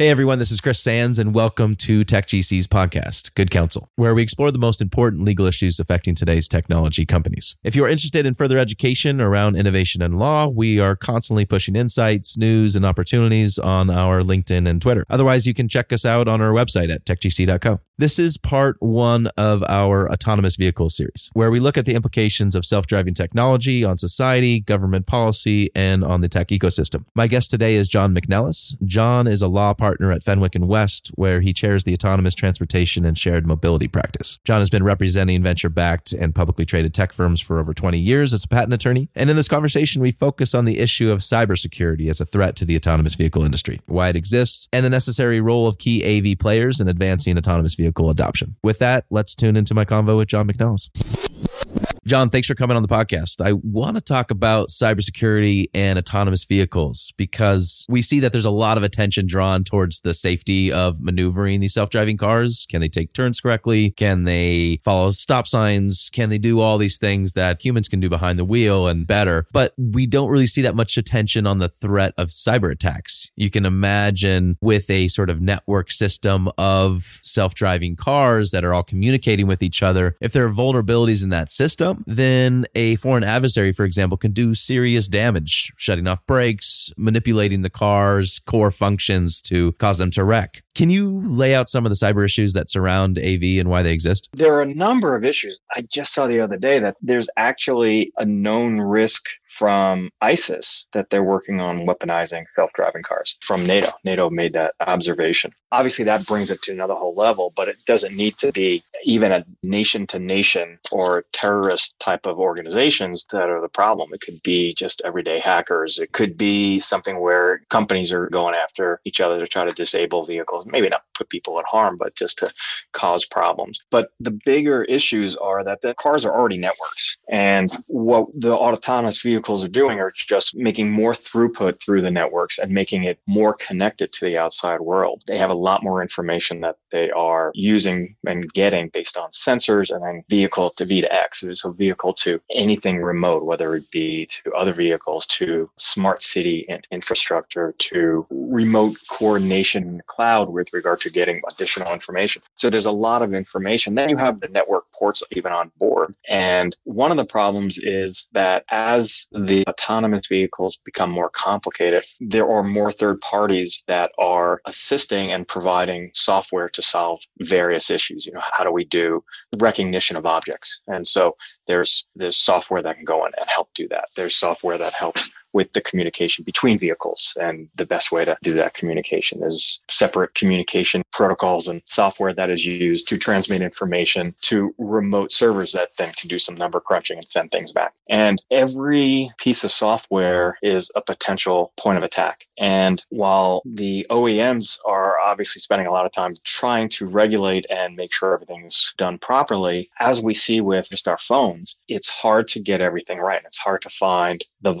Hey everyone, this is Chris Sands, and welcome to TechGC's podcast, Good Counsel, where we explore the most important legal issues affecting today's technology companies. If you are interested in further education around innovation and law, we are constantly pushing insights, news, and opportunities on our LinkedIn and Twitter. Otherwise, you can check us out on our website at techgc.co. This is part one of our autonomous vehicles series, where we look at the implications of self driving technology on society, government policy, and on the tech ecosystem. My guest today is John McNelis. John is a law partner at Fenwick and West, where he chairs the autonomous transportation and shared mobility practice. John has been representing venture backed and publicly traded tech firms for over 20 years as a patent attorney. And in this conversation, we focus on the issue of cybersecurity as a threat to the autonomous vehicle industry, why it exists, and the necessary role of key AV players in advancing autonomous vehicle adoption. With that, let's tune into my convo with John McNelis. John, thanks for coming on the podcast. I want to talk about cybersecurity and autonomous vehicles because we see that there's a lot of attention drawn towards the safety of maneuvering these self driving cars. Can they take turns correctly? Can they follow stop signs? Can they do all these things that humans can do behind the wheel and better? But we don't really see that much attention on the threat of cyber attacks. You can imagine with a sort of network system of self driving cars that are all communicating with each other, if there are vulnerabilities in that system, then a foreign adversary, for example, can do serious damage, shutting off brakes, manipulating the car's core functions to cause them to wreck. Can you lay out some of the cyber issues that surround AV and why they exist? There are a number of issues. I just saw the other day that there's actually a known risk from ISIS that they're working on weaponizing self driving cars from NATO. NATO made that observation. Obviously, that brings it to another whole level, but it doesn't need to be even a nation to nation or terrorist type of organizations that are the problem. It could be just everyday hackers. It could be something where companies are going after each other to try to disable vehicles, maybe not put people at harm, but just to cause problems. But the bigger issues are that the cars are already networks. And what the autonomous vehicles are doing are just making more throughput through the networks and making it more connected to the outside world. They have a lot more information that they are using and getting based on sensors and then vehicle to V to X. So vehicle to anything remote, whether it be to other vehicles, to smart city and infrastructure, to remote coordination in the cloud with regard to getting additional information. So there's a lot of information. Then you have the network ports even on board. And one of the problems is that as the autonomous vehicles become more complicated, there are more third parties that are assisting and providing software to solve various issues. You know, how do we do recognition of objects? And so there's there's software that can go in and help do that. There's software that helps with the communication between vehicles. And the best way to do that communication is separate communication protocols and software that is used to transmit information to remote servers that then can do some number crunching and send things back. And every piece of software is a potential point of attack. And while the OEMs are obviously spending a lot of time trying to regulate and make sure everything's done properly, as we see with just our phones, it's hard to get everything right. It's hard to find the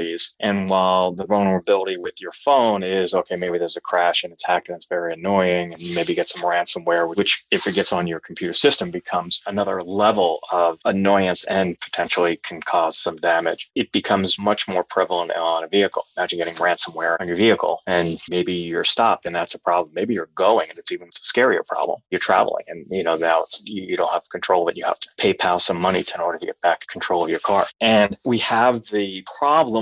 vulnerabilities. And while the vulnerability with your phone is okay, maybe there's a crash and attack and it's very annoying, and you maybe get some ransomware, which if it gets on your computer system becomes another level of annoyance and potentially can cause some damage. It becomes much more prevalent on a vehicle. Imagine getting ransomware on your vehicle and maybe you're stopped and that's a problem. Maybe you're going and it's even a scarier problem. You're traveling and you know now you don't have control and you have to PayPal some money to, in order to get back control of your car. And we have the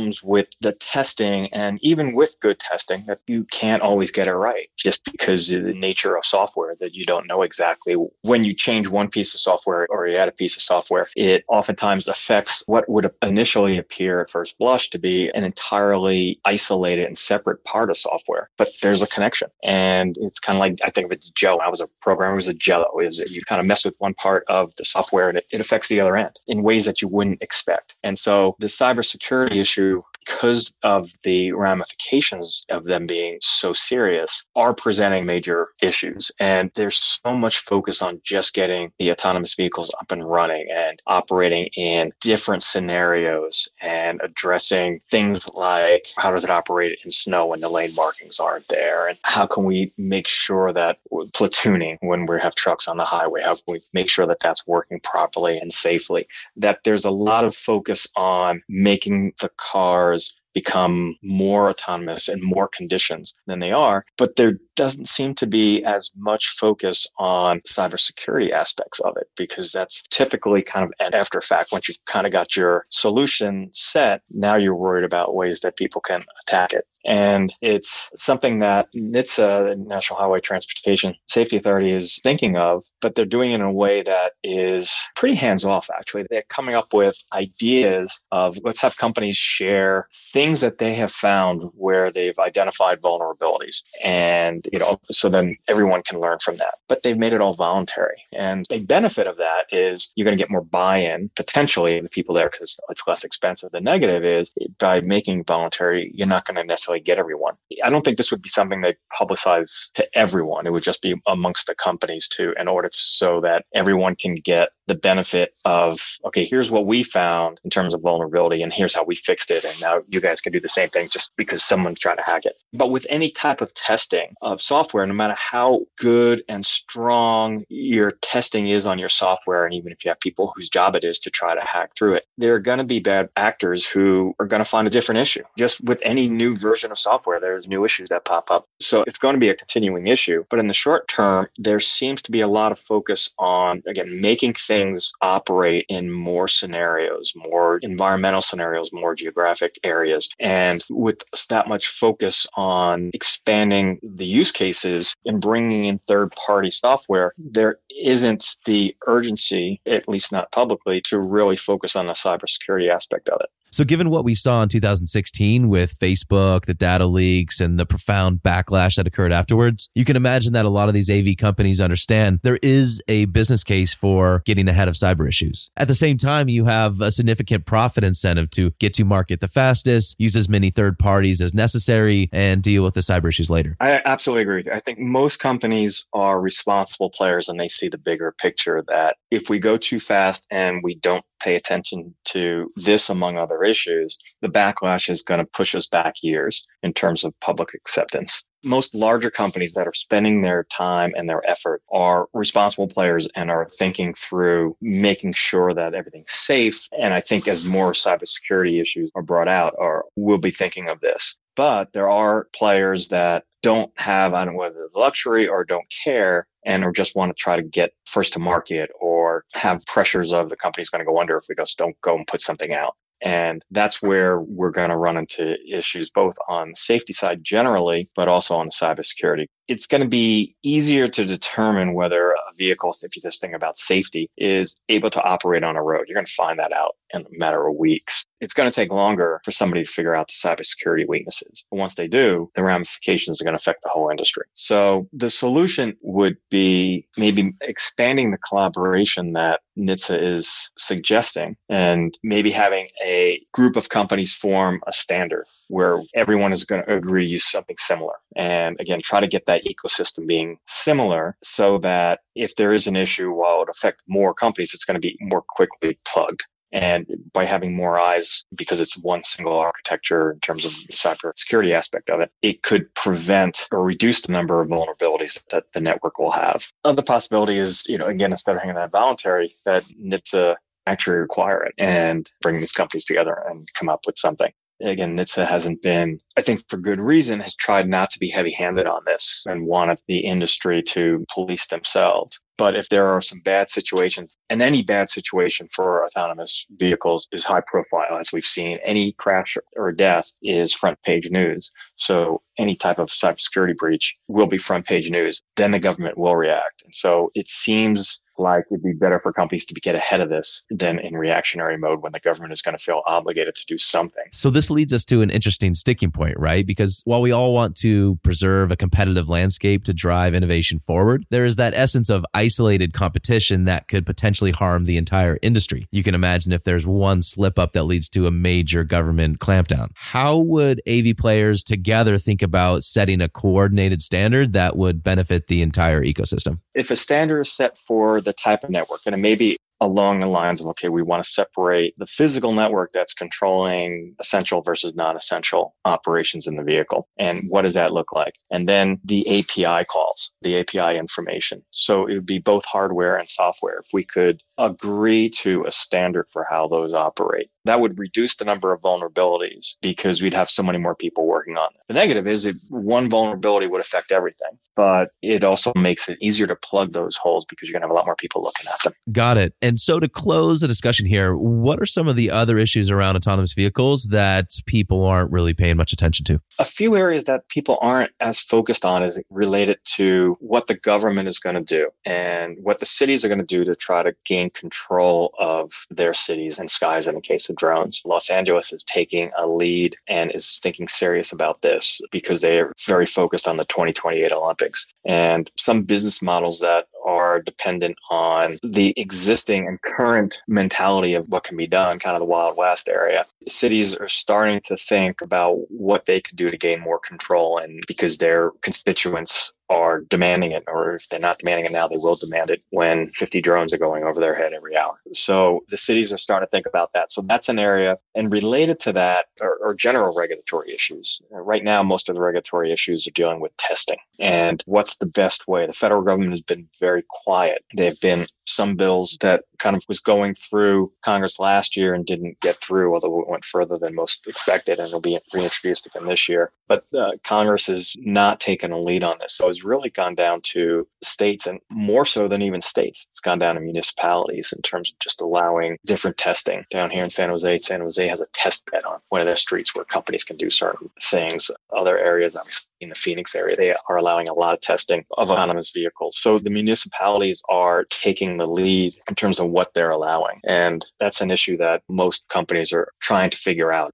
problems with the testing and even with good testing that you can't always get it right just because of the nature of software that you don't know exactly. When you change one piece of software or you add a piece of software it oftentimes affects what would initially appear at first blush to be an entirely isolated and separate part of software but there's a connection. And it's kind of like i think of it as jello. I was a programmer it was a jello. Is you kind of mess with one part of the software and it, it affects the other end in ways that you wouldn't expect. And so the cybersecurity security issue because of the ramifications of them being so serious, are presenting major issues. And there's so much focus on just getting the autonomous vehicles up and running and operating in different scenarios and addressing things like how does it operate in snow when the lane markings aren't there? And how can we make sure that platooning when we have trucks on the highway, how can we make sure that that's working properly and safely? That there's a lot of focus on making the cars become more autonomous in more conditions than they are. But there doesn't seem to be as much focus on cybersecurity aspects of it because that's typically kind of an after fact. Once you've kind of got your solution set, now you're worried about ways that people can attack it. And it's something that NHTSA, the National Highway Transportation Safety Authority, is thinking of, but they're doing it in a way that is pretty hands off, actually. They're coming up with ideas of let's have companies share things that they have found where they've identified vulnerabilities. And, you know, so then everyone can learn from that. But they've made it all voluntary. And a benefit of that is you're going to get more buy in potentially the people there because it's less expensive. The negative is by making voluntary, you're not going to necessarily get everyone. I don't think this would be something they publicize to everyone. It would just be amongst the companies too, in order so that everyone can get the benefit of, okay, here's what we found in terms of vulnerability and here's how we fixed it. And now you guys can do the same thing just because someone's trying to hack it. But with any type of testing of software, no matter how good and strong your testing is on your software, and even if you have people whose job it is to try to hack through it, there are going to be bad actors who are going to find a different issue. Just with any new version of software, there's new issues that pop up. So it's going to be a continuing issue. But in the short term, there seems to be a lot of focus on, again, making things operate in more scenarios, more environmental scenarios, more geographic areas. And with that much focus on expanding the use cases and bringing in third party software, there isn't the urgency, at least not publicly, to really focus on the cybersecurity aspect of it. So, given what we saw in 2016 with Facebook, the data leaks, and the profound backlash that occurred afterwards, you can imagine that a lot of these AV companies understand there is a business case for getting ahead of cyber issues. At the same time, you have a significant profit incentive to get to market the fastest, use as many third parties as necessary, and deal with the cyber issues later. I absolutely agree. I think most companies are responsible players and they see the bigger picture that if we go too fast and we don't pay attention to this among other issues, the backlash is going to push us back years in terms of public acceptance. Most larger companies that are spending their time and their effort are responsible players and are thinking through making sure that everything's safe. And I think as more cybersecurity issues are brought out, or we'll be thinking of this. But there are players that don't have, I don't know whether the luxury or don't care and or just want to try to get first to market or have pressures of the company's going to go under if we just don't go and put something out. And that's where we're going to run into issues both on the safety side generally, but also on the cybersecurity. It's going to be easier to determine whether a vehicle, if you just think about safety, is able to operate on a road. You're going to find that out in a matter of weeks. It's going to take longer for somebody to figure out the cybersecurity weaknesses. But once they do, the ramifications are going to affect the whole industry. So the solution would be maybe expanding the collaboration that NHTSA is suggesting and maybe having a group of companies form a standard where everyone is going to agree to use something similar. And again, try to get that ecosystem being similar so that if there is an issue, while it affect more companies, it's going to be more quickly plugged. And by having more eyes, because it's one single architecture in terms of the cyber security aspect of it, it could prevent or reduce the number of vulnerabilities that the network will have. Other possibility is, you know, again, instead of having that voluntary, that NHTSA actually require it and bring these companies together and come up with something again, NHTSA hasn't been, I think for good reason, has tried not to be heavy handed on this and wanted the industry to police themselves. But if there are some bad situations, and any bad situation for autonomous vehicles is high profile, as we've seen, any crash or death is front page news. So any type of cybersecurity breach will be front page news. Then the government will react. And so it seems like it'd be better for companies to get ahead of this than in reactionary mode when the government is going to feel obligated to do something. So this leads us to an interesting sticking point, right? Because while we all want to preserve a competitive landscape to drive innovation forward, there is that essence of isolated competition that could potentially harm the entire industry. You can imagine if there's one slip up that leads to a major government clampdown. How would AV players together think about setting a coordinated standard that would benefit the entire ecosystem? If a standard is set for the type of network. And it may be along the lines of, okay, we want to separate the physical network that's controlling essential versus non essential operations in the vehicle. And what does that look like? And then the API calls, the API information. So it would be both hardware and software. If we could agree to a standard for how those operate. That would reduce the number of vulnerabilities because we'd have so many more people working on it. The negative is that one vulnerability would affect everything, but it also makes it easier to plug those holes because you're going to have a lot more people looking at them. Got it. And so to close the discussion here, what are some of the other issues around autonomous vehicles that people aren't really paying much attention to? A few areas that people aren't as focused on is related to what the government is going to do and what the cities are going to do to try to gain control of their cities and skies in the case of drones. Los Angeles is taking a lead and is thinking serious about this because they are very focused on the 2028 Olympics. And some business models that are dependent on the existing and current mentality of what can be done, kind of the Wild West area. Cities are starting to think about what they could do to gain more control, and because their constituents are demanding it, or if they're not demanding it now, they will demand it when 50 drones are going over their head every hour. So the cities are starting to think about that. So that's an area. And related to that are, are general regulatory issues. Right now, most of the regulatory issues are dealing with testing and what's the best way. The federal government has been very quiet. There have been some bills that kind of was going through Congress last year and didn't get through, although it went further than most expected and will be reintroduced again this year. But uh, Congress has not taken a lead on this. So it's really gone down to states and more so than even states. It's gone down to municipalities in terms of just allowing different testing. Down here in San Jose, San Jose has a test bed on one of their streets where companies can do certain things. Other areas, obviously in the Phoenix area, they are allowing a lot of testing of autonomous vehicles. So the municipalities are taking the lead in terms of what they're allowing. And that's an issue that most companies are trying to figure out.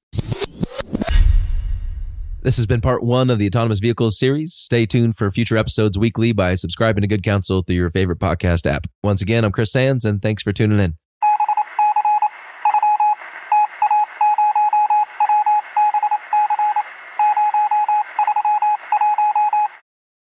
This has been part one of the Autonomous Vehicles series. Stay tuned for future episodes weekly by subscribing to Good Counsel through your favorite podcast app. Once again, I'm Chris Sands, and thanks for tuning in.